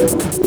Thank